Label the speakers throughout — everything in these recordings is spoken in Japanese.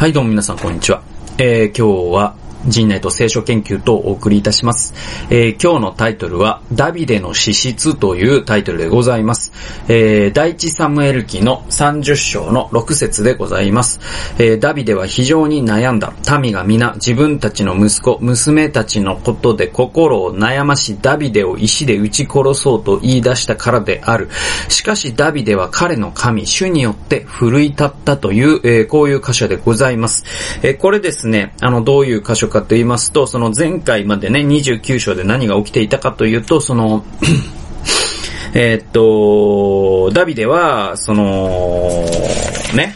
Speaker 1: はい、どうも皆さん、こんにちは。えー、今日は、人内と聖書研究とお送りいたします。えー、今日のタイトルは、ダビデの資質というタイトルでございます。えー、第一サムエル記の30章の6節でございます。えー、ダビデは非常に悩んだ。民が皆自分たちの息子、娘たちのことで心を悩まし、ダビデを石で撃ち殺そうと言い出したからである。しかしダビデは彼の神、主によって奮い立ったという、え、こういう箇所でございます。え、これですね、あの、どういう箇所かと言いますと、その前回までね、29章で何が起きていたかというと、その、えっと、ダビデは、その、ね、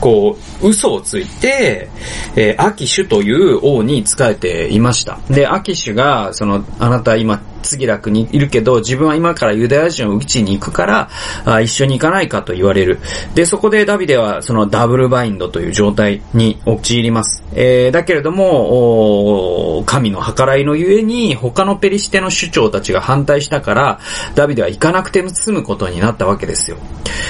Speaker 1: こう、嘘をついて、えー、アキシュという王に仕えていました。で、アキシュが、その、あなた今、次楽にいるけど、自分は今からユダヤ人を打ちに行くからあ、一緒に行かないかと言われる。で、そこでダビデはそのダブルバインドという状態に陥ります。えー、だけれども、神の計らいのゆえに、他のペリシテの首長たちが反対したから、ダビデは行かなくても済むことになったわけですよ。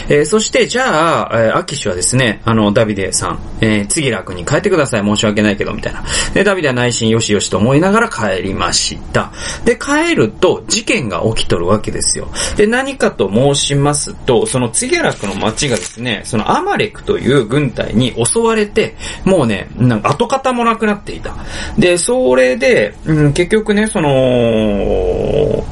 Speaker 1: えー、そして、じゃあ、えー、アキシュはですね、あの、ダビデさん、えー、次楽に帰ってください、申し訳ないけど、みたいな。で、ダビデは内心よしよしと思いながら帰りました。で、帰ると事件が起きとるわけですよ。で、何かと申しますと、そのツゲラクの町がですね、そのアマレクという軍隊に襲われて、もうね、なんか跡形もなくなっていた。で、それで、うん、結局ね、その、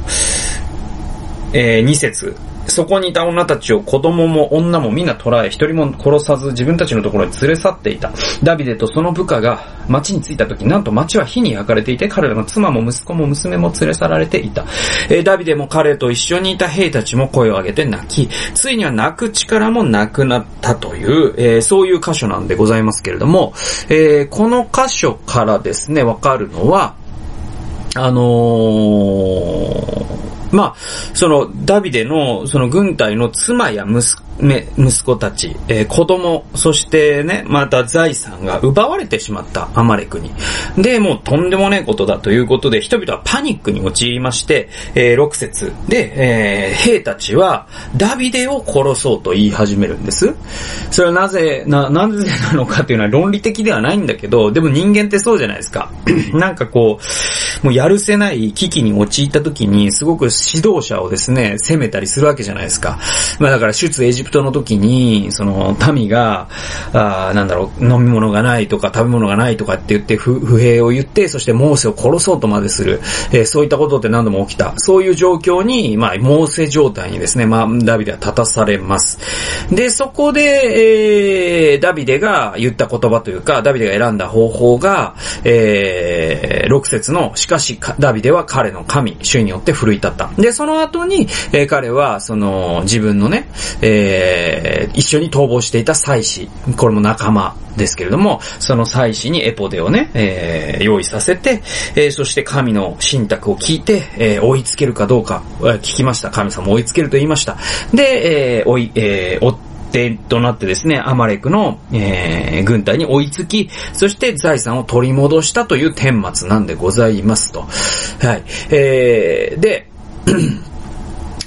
Speaker 1: えー、2節そこにいた女たちを子供も女もみんな捕らえ、一人も殺さず自分たちのところに連れ去っていた。ダビデとその部下が町に着いた時、なんと町は火に焼かれていて、彼らの妻も息子も娘も連れ去られていた。えー、ダビデも彼と一緒にいた兵たちも声を上げて泣き、ついには泣く力もなくなったという、えー、そういう箇所なんでございますけれども、えー、この箇所からですね、わかるのは、あのー、まあ、その、ダビデの、その軍隊の妻や息ね息子たち、えー、子供、そしてね、また財産が奪われてしまったアマレクに。で、もうとんでもないことだということで、人々はパニックに陥りまして、えー、6節で、えー、兵たちはダビデを殺そうと言い始めるんです。それはなぜ、な、なぜなのかっていうのは論理的ではないんだけど、でも人間ってそうじゃないですか。なんかこう、もうやるせない危機に陥った時に、すごく指導者をですね、責めたりするわけじゃないですか。まあだから出ジプトの時に、その民が、あなんだろう、飲み物がないとか食べ物がないとかって言って不不平を言って、そしてモーセを殺そうとまでする、えー、そういったことって何度も起きた。そういう状況に、まあ、モーセ状態にですね、まあ、ダビデは立たされます。で、そこで、えー、ダビデが言った言葉というか、ダビデが選んだ方法が、えー、6節の、しかし、ダビデは彼の神、主によって奮い立った。で、その後に、えー、彼は、その、自分のね、えー、一緒に逃亡していた祭司、これも仲間ですけれども、その祭司にエポデをね、えー、用意させて、えー、そして神の信託を聞いて、えー、追いつけるかどうか、聞きました。神様追いつけると言いました。で、えー、追い、えー、追って、となってですね、アマレクの、えー、軍隊に追いつき、そして財産を取り戻したという顛末なんでございますと。はい。えー、で、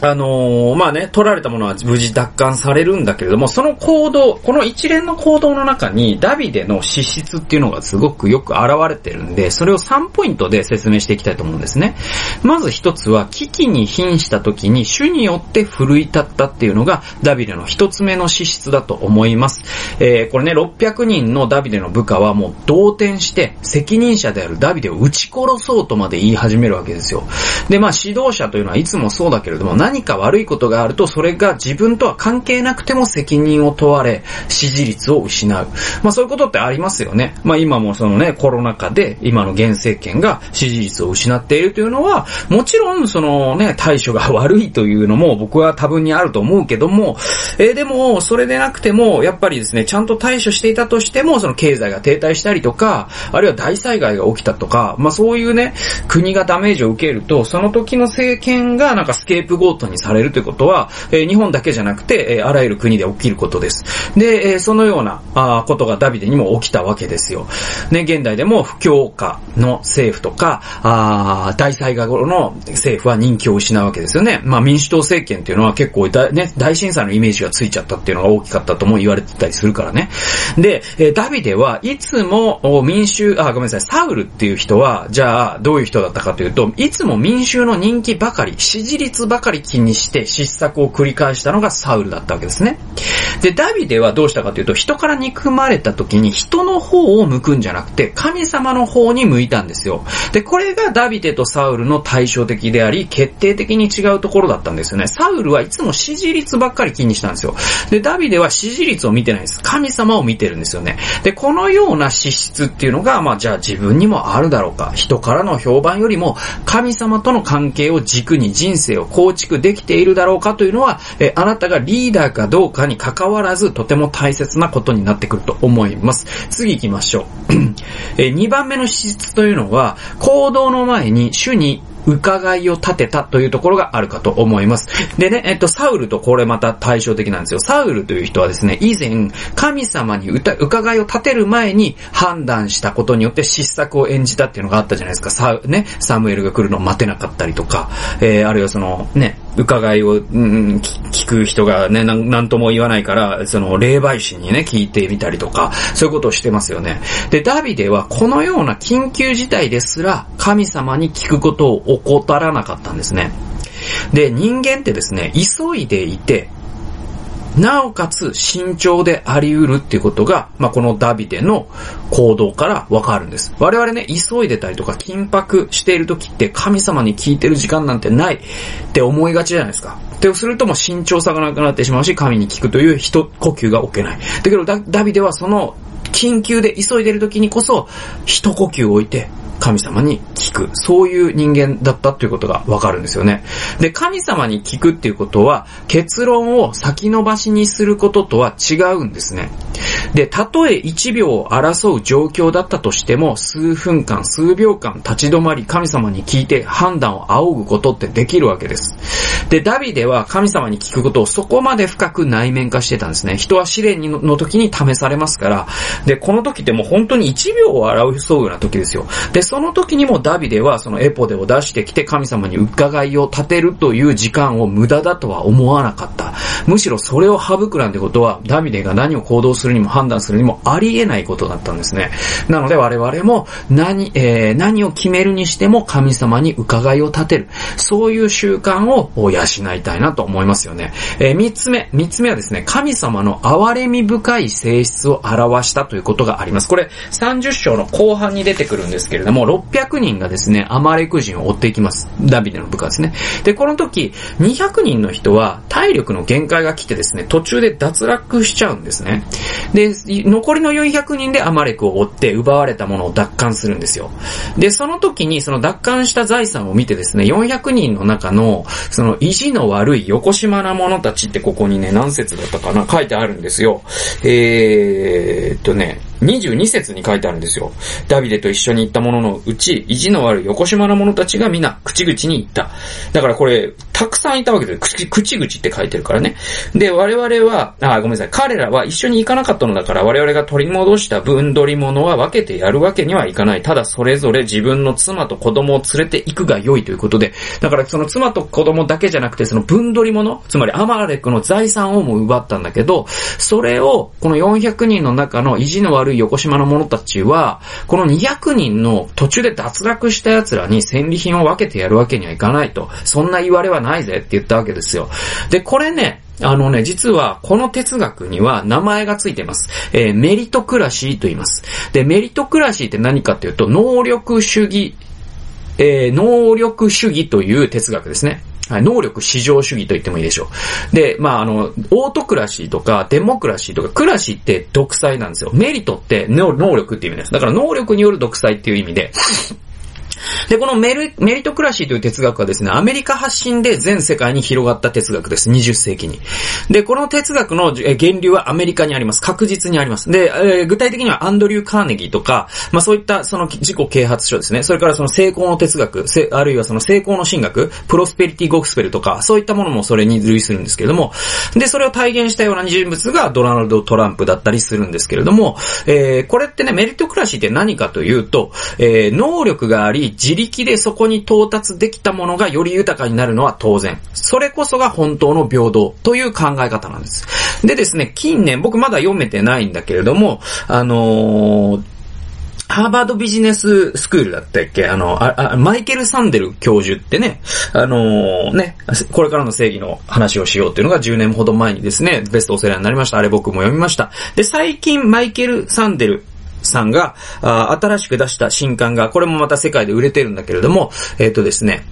Speaker 1: あのー、まあね、取られたものは無事奪還されるんだけれども、その行動、この一連の行動の中に、ダビデの資質っていうのがすごくよく現れてるんで、それを3ポイントで説明していきたいと思うんですね。まず一つは、危機に瀕した時に主によって奮い立ったっていうのが、ダビデの一つ目の資質だと思います。えー、これね、600人のダビデの部下はもう動転して、責任者であるダビデを撃ち殺そうとまで言い始めるわけですよ。で、まあ指導者というのはいつもそうだけれども、何何か悪いことがあると、それが自分とは関係なくても責任を問われ、支持率を失う。まあそういうことってありますよね。まあ今もそのね、コロナ禍で今の現政権が支持率を失っているというのは、もちろんそのね、対処が悪いというのも僕は多分にあると思うけども、えー、でも、それでなくても、やっぱりですね、ちゃんと対処していたとしても、その経済が停滞したりとか、あるいは大災害が起きたとか、まあそういうね、国がダメージを受けると、その時の政権がなんかスケープゴーートにされるということは、えー、日本だけじゃなくて、えー、あらゆる国で起きることです。で、えー、そのようなあことがダビデにも起きたわけですよ。ね、現代でも不況下の政府とか、あ大災害後の政府は人気を失うわけですよね。まあ民主党政権っていうのは結構だ、ね、大震災のイメージがついちゃったっていうのが大きかったとも言われてたりするからね。で、えー、ダビデはいつも民衆、あ、ごめんなさい、サウルっていう人は、じゃあどういう人だったかというと、いつも民衆の人気ばかり、支持率ばかり気にして失策を繰り返したのがサウルだったわけですね。で、ダビデはどうしたかというと、人から憎まれた時に人の方を向くんじゃなくて、神様の方に向いたんですよ。で、これがダビデとサウルの対照的であり、決定的に違うところだったんですよね。サウルはいつも支持率ばっかり気にしたんですよ。で、ダビデは支持率を見てないです。神様を見てるんですよね。で、このような資質っていうのが、まあ、じゃあ自分にもあるだろうか。人からの評判よりも、神様との関係を軸に人生を構築できているだろうかというのは、えあなたがリーダーかどうかに関わらず、とても大切なことになってくると思います。次行きましょう。え2番目の資質というのは、行動の前に主に伺いを立てたというところがあるかと思います。でね、えっと、サウルとこれまた対照的なんですよ。サウルという人はですね、以前、神様に伺いを立てる前に判断したことによって失策を演じたっていうのがあったじゃないですか。サね、サムエルが来るのを待てなかったりとか、えー、あるいはその、ね、伺いを、うん、聞く人がね、なんなんとも言わないから、その、霊媒師にね、聞いてみたりとか、そういうことをしてますよね。で、ダビデはこのような緊急事態ですら、神様に聞くことを怠らなかったんですね。で、人間ってですね、急いでいて、なおかつ慎重であり得るっていうことが、まあ、このダビデの行動からわかるんです。我々ね、急いでたりとか緊迫している時って神様に聞いてる時間なんてないって思いがちじゃないですか。ってするともう慎重さがなくなってしまうし、神に聞くという一呼吸が置けない。だけどダダビデはその緊急で急いでる時にこそ、一呼吸置いて、神様に聞く。そういう人間だったということがわかるんですよね。で、神様に聞くっていうことは、結論を先延ばしにすることとは違うんですね。で、たとえ1秒を争う状況だったとしても、数分間、数秒間立ち止まり神様に聞いて判断を仰ぐことってできるわけです。で、ダビデは神様に聞くことをそこまで深く内面化してたんですね。人は試練の時に試されますから、で、この時ってもう本当に1秒を争うような時ですよ。で、その時にもダビデはそのエポデを出してきて神様に伺いを立てるという時間を無駄だとは思わなかった。むしろそれを省くなんてことは、ダビデが何を行動するにも判断するにもありえないことだったんですね。なので我々も何、えー、何を決めるにしても神様に伺いを立てる。そういう習慣を養いたいなと思いますよね。えー、三つ目、三つ目はですね、神様の憐れみ深い性質を表したとということがあります。これ、30章の後半に出てくるんですけれども、600人がですね、アマレク人を追っていきます。ダビデの部下ですね。で、この時、200人の人は体力の限界が来てですね、途中で脱落しちゃうんですね。で、残りの400人でアマレクを追って奪われたものを奪還するんですよ。で、その時にその奪還した財産を見てですね、400人の中の、その意地の悪い横島な者たちってここにね、何節だったかな書いてあるんですよ。えーとね、22節に書いてあるんですよ。ダビデと一緒に行った者のうち、意地の悪い横島な者たちが皆、口々に言った。だからこれ、たくさんいたわけで、口、口々って書いてるからね。で、我々は、あ、ごめんなさい。彼らは一緒に行かなかったのだから、我々が取り戻した分取り物は分けてやるわけにはいかない。ただそれぞれ自分の妻と子供を連れて行くが良いということで、だからその妻と子供だけじゃなくて、その分取り物、つまりアマレクの財産をも奪ったんだけど、それを、この400人の中の意地の悪い横島の者たちは、この200人の途中で脱落した奴らに戦利品を分けてやるわけにはいかないと。そんな言われはないぜって言ったわけですよ。で、これね、あのね、実はこの哲学には名前がついてます。えー、メリトクラシーと言います。で、メリトクラシーって何かっていうと、能力主義、えー、能力主義という哲学ですね。はい、能力至上主義と言ってもいいでしょう。で、まあ、あの、オートクラシーとか、デモクラシーとか、クラシーって独裁なんですよ。メリットって能力っていう意味です。だから能力による独裁っていう意味で、で、このメルメリトクラシーという哲学はですね、アメリカ発信で全世界に広がった哲学です。20世紀に。で、この哲学の源流はアメリカにあります。確実にあります。で、えー、具体的にはアンドリュー・カーネギーとか、まあそういったその自己啓発書ですね。それからその成功の哲学、あるいはその成功の神学、プロスペリティ・ゴスペルとか、そういったものもそれに類するんですけれども、で、それを体現したような人物がドナルド・トランプだったりするんですけれども、えー、これってね、メリトクラシーって何かというと、えー、能力があり、自力でそこに到達できたものがより豊かになるのは当然。それこそが本当の平等という考え方なんです。でですね、近年、僕まだ読めてないんだけれども、あのーハーバードビジネススクールだったっけ？あのあ、マイケル・サンデル教授ってね、あのー、ね、これからの正義の話をしようっていうのが10年ほど前にですね、ベストオセラーになりました。あれ僕も読みました。で、最近マイケル・サンデルさんが、あ新しく出した新刊が、これもまた世界で売れてるんだけれども、えっ、ー、とですね、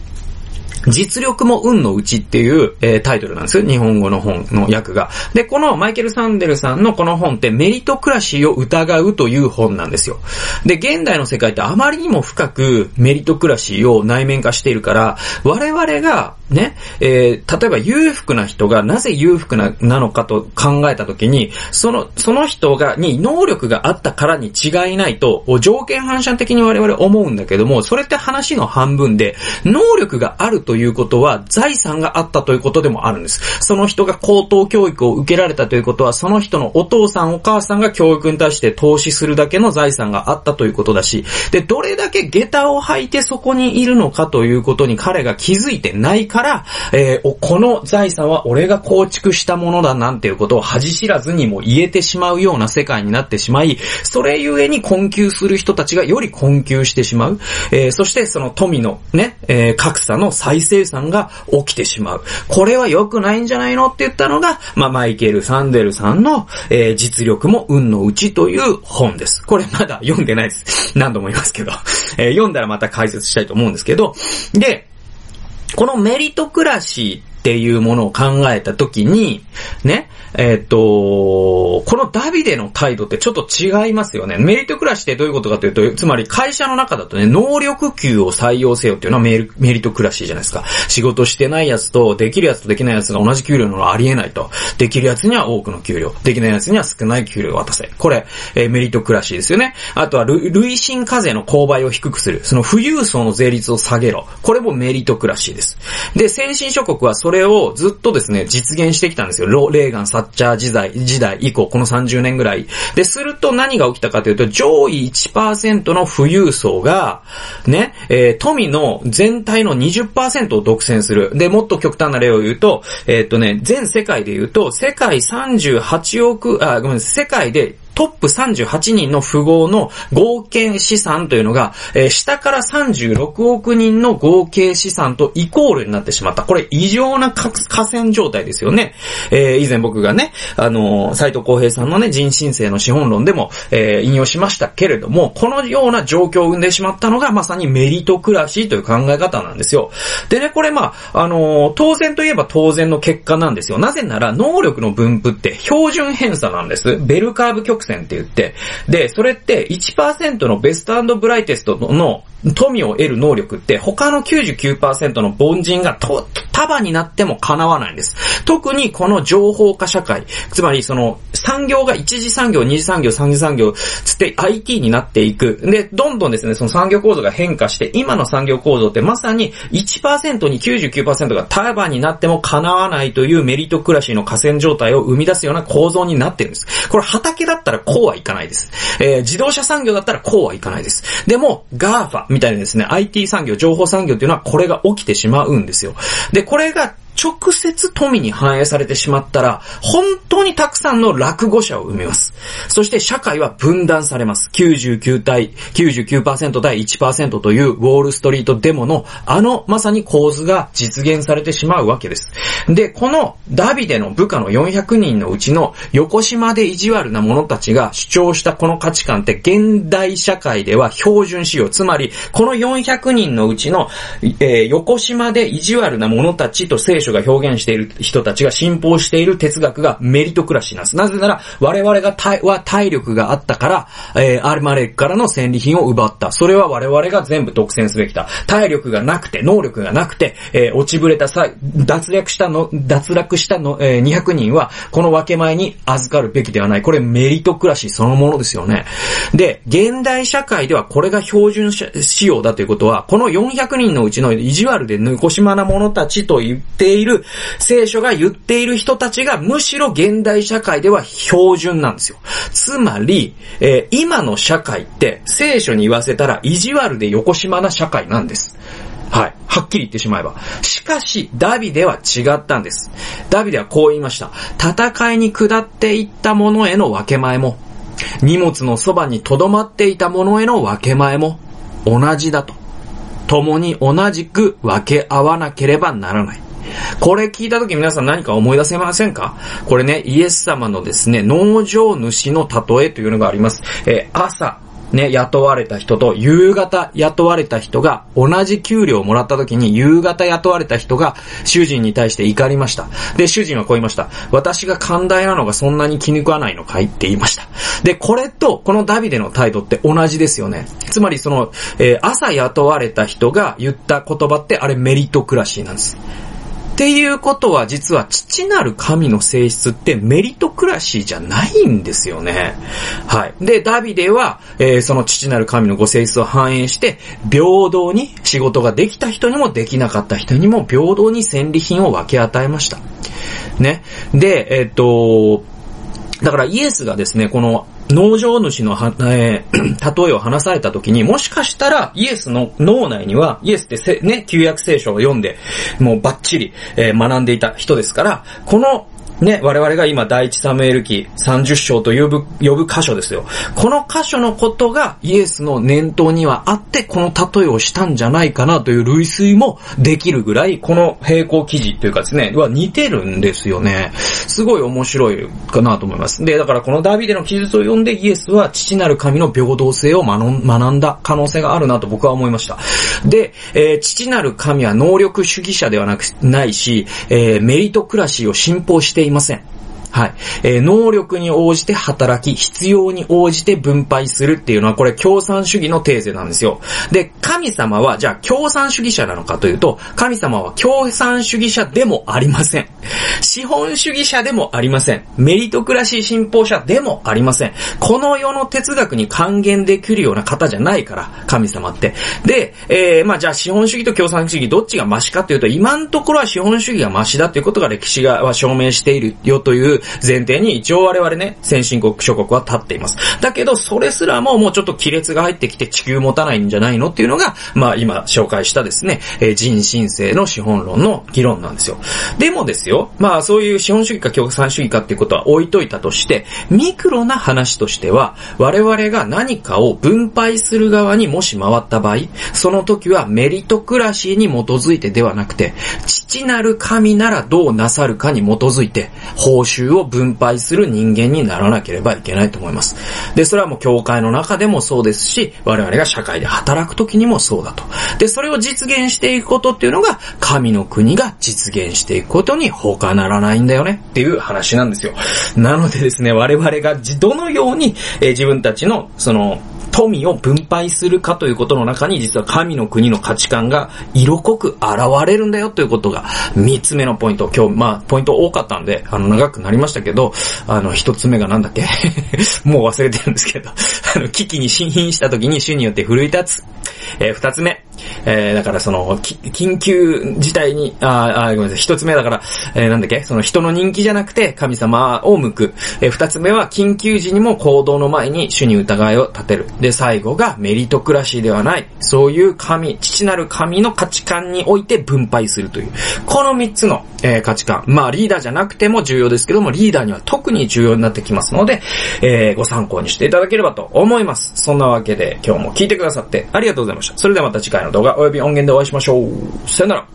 Speaker 1: 実力も運のうちっていう、えー、タイトルなんですよ。日本語の本の訳が。で、このマイケル・サンデルさんのこの本ってメリトクラシーを疑うという本なんですよ。で、現代の世界ってあまりにも深くメリトクラシーを内面化しているから、我々がね、えー、例えば裕福な人がなぜ裕福ななのかと考えたときに、その、その人が、に能力があったからに違いないと、条件反射的に我々思うんだけども、それって話の半分で、能力があるということは財産があったということでもあるんです。その人が高等教育を受けられたということは、その人のお父さんお母さんが教育に対して投資するだけの財産があったということだし、で、どれだけ下駄を履いてそこにいるのかということに彼が気づいてないから、からえー、この財産は俺が構築したものだなんていうことを恥知らずにも言えてしまうような世界になってしまい、それゆえに困窮する人たちがより困窮してしまう。えー、そしてその富のね、えー、格差の再生産が起きてしまう。これは良くないんじゃないのって言ったのが、まあ、マイケル・サンデルさんの、えー、実力も運のうちという本です。これまだ読んでないです。何度も言いますけど。えー、読んだらまた解説したいと思うんですけど、で、このメリトクラシーっていうものを考えたときに、ね、えっ、と、このダビデの態度ってちょっと違いますよね。メリットクラシってどういうことかというと、つまり会社の中だとね、能力給を採用せよっていうのはメリメリットクラシーじゃないですか。仕事してないやつと、できるやつとできないやつが同じ給料なのありえないと。できるやつには多くの給料、できないやつには少ない給料を渡せ。これ、えー、メリットクラシーですよね。あとは、累進課税の購買を低くする。その富裕層の税率を下げろ。これもメリットクラシーです。で、先進諸国はそれれをずっとですね、実現してきたんですよ。ロレーガン、サッチャー時代、時代以降、この30年ぐらい。で、すると何が起きたかというと、上位1%の富裕層が、ね、えー、富の全体の20%を独占する。で、もっと極端な例を言うと、えー、っとね、全世界で言うと、世界38億、あ、ごめん、世界でトップ38人の富豪の合計資産というのが、えー、下から36億人の合計資産とイコールになってしまった。これ異常な河川状態ですよね。えー、以前僕がね、あのー、斎藤浩平さんのね、人申請の資本論でも、えー、引用しましたけれども、このような状況を生んでしまったのがまさにメリトクラシーという考え方なんですよ。でね、これまあ、あのー、当然といえば当然の結果なんですよ。なぜなら、能力の分布って標準偏差なんです。ベルカーブ曲戦って言って、で、それって1%のベストブライテストの富を得る能力って他の99%の凡人が束になっても叶わないんです。特にこの情報化社会、つまりその産業が一次産業、二次産業、三次産業つって IT になっていく。で、どんどんですね、その産業構造が変化して、今の産業構造ってまさに1%に99%が束になっても叶わないというメリットクラシーの河川状態を生み出すような構造になってるんです。これ畑だったらこうはいかないです。えー、自動車産業だったらこうはいかないです。でも、GAFA みたいなですね、IT 産業、情報産業っていうのはこれが起きてしまうんですよ。で、これが直接富に反映されてしまったら、本当にたくさんの落語者を生みます。そして社会は分断されます。99対、99%対1%というウォールストリートデモのあのまさに構図が実現されてしまうわけです。で、このダビデの部下の400人のうちの横島で意地悪な者たちが主張したこの価値観って現代社会では標準仕様。つまり、この400人のうちの、えー、横島で意地悪な者たちと聖書が表現している人たちが信奉している哲学がメリトクラシーなんです。なぜなら、我々が体は体力があったから、えー、アルマレックからの戦利品を奪った。それは我々が全部独占すべきだ。体力がなくて、能力がなくて、えー、落ちぶれた際、脱落したの、脱落したの、えー、200人は、この分け前に預かるべきではない。これメリトクラシーそのものですよね。で、現代社会ではこれが標準仕様だということは、この400人のうちの意地悪で抜こしまな者たちと言ってている、聖書が言っている人たちがむしろ現代社会では標準なんですよ。つまり、えー、今の社会って聖書に言わせたら意地悪で横島な社会なんです。はい。はっきり言ってしまえば。しかし、ダビデは違ったんです。ダビデはこう言いました。戦いに下っていったものへの分け前も、荷物のそばに留まっていたものへの分け前も、同じだと。共に同じく分け合わなければならない。これ聞いた時皆さん何か思い出せませんか？これね、イエス様のですね、農場主の例えというのがあります。えー、朝、ね、雇われた人と夕方雇われた人が同じ給料をもらった時に夕方雇われた人が主人に対して怒りました。で、主人はこう言いました。私が寛大なのがそんなに気に食わないのかい？って言いました。で、これとこのダビデの態度って同じですよね。つまりその、えー、朝雇われた人が言った言葉ってあれメリトクラシーなんです。っていうことは実は父なる神の性質ってメリトクラシーじゃないんですよね。はい。で、ダビデは、えー、その父なる神のご性質を反映して、平等に仕事ができた人にもできなかった人にも平等に戦利品を分け与えました。ね。で、えっ、と、だからイエスがですね、この農場主のは、えー、例えを話された時に、もしかしたらイエスの脳内には、イエスって、ね、旧約聖書を読んで、もうバッチリ、えー、学んでいた人ですから、このね、我々が今第一サムエル記30章と呼ぶ、呼ぶ箇所ですよ。この箇所のことがイエスの念頭にはあってこの例えをしたんじゃないかなという類推もできるぐらい、この並行記事というかですね、は似てるんですよね。すごい面白いかなと思います。で、だからこのダビデの記述を読んでイエスは父なる神の平等性を学んだ可能性があるなと僕は思いました。で、えー、父なる神は能力主義者ではなく、ないし、えー、メリトクラシーを信奉していますません。はい。えー、能力に応じて働き、必要に応じて分配するっていうのは、これ共産主義のテーゼなんですよ。で、神様は、じゃあ共産主義者なのかというと、神様は共産主義者でもありません。資本主義者でもありません。メリトクラシー信奉者でもありません。この世の哲学に還元できるような方じゃないから、神様って。で、えー、まあじゃあ資本主義と共産主義どっちがマシかというと、今のところは資本主義がマシだということが歴史が証明しているよという前提に一応我々ね、先進国諸国は立っています。だけど、それすらももうちょっと亀裂が入ってきて地球持たないんじゃないの？っていうのが、まあ今紹介したですね、えー、人申請の資本論の議論なんですよ。でもですよ、まあそういう資本主義か共産主義かっていうことは置いといたとして、ミクロな話としては、我々が何かを分配する側にもし回った場合、その時はメリトクラシーに基づいてではなくて、父なる神ならどうなさるかに基づいて、報酬をを分配する人間にならなければいけないと思います。で、それはもう教会の中でもそうですし、我々が社会で働く時にもそうだと。で、それを実現していくことっていうのが、神の国が実現していくことに他ならないんだよねっていう話なんですよ。なのでですね、我々がどのように、えー、自分たちの、その、富を分配するかということの中に実は神の国の価値観が色濃く現れるんだよということが三つ目のポイント。今日、まあ、ポイント多かったんで、あの、長くなりましたけど、あの、一つ目がなんだっけ？もう忘れてるんですけど、あの、危機に侵入した時に主によって奮い立つ。えー、二つ目。えー、だからその、緊急事態に、ああ、ごめんなさい。一つ目だから、えー、なんだっけ？その人の人気じゃなくて神様を向く。えー、二つ目は緊急時にも行動の前に主に疑いを立てる。で、最後がメリトクラシーではない。そういう神、父なる神の価値観において分配するという。この三つの、えー、価値観。まあ、リーダーじゃなくても重要ですけども、リーダーには特に重要になってきますので、えー、ご参考にしていただければと思います。そんなわけで今日も聞いてくださってありがとうございました。それではまた次回回の動画及び音源でお会いしましょう。さよなら。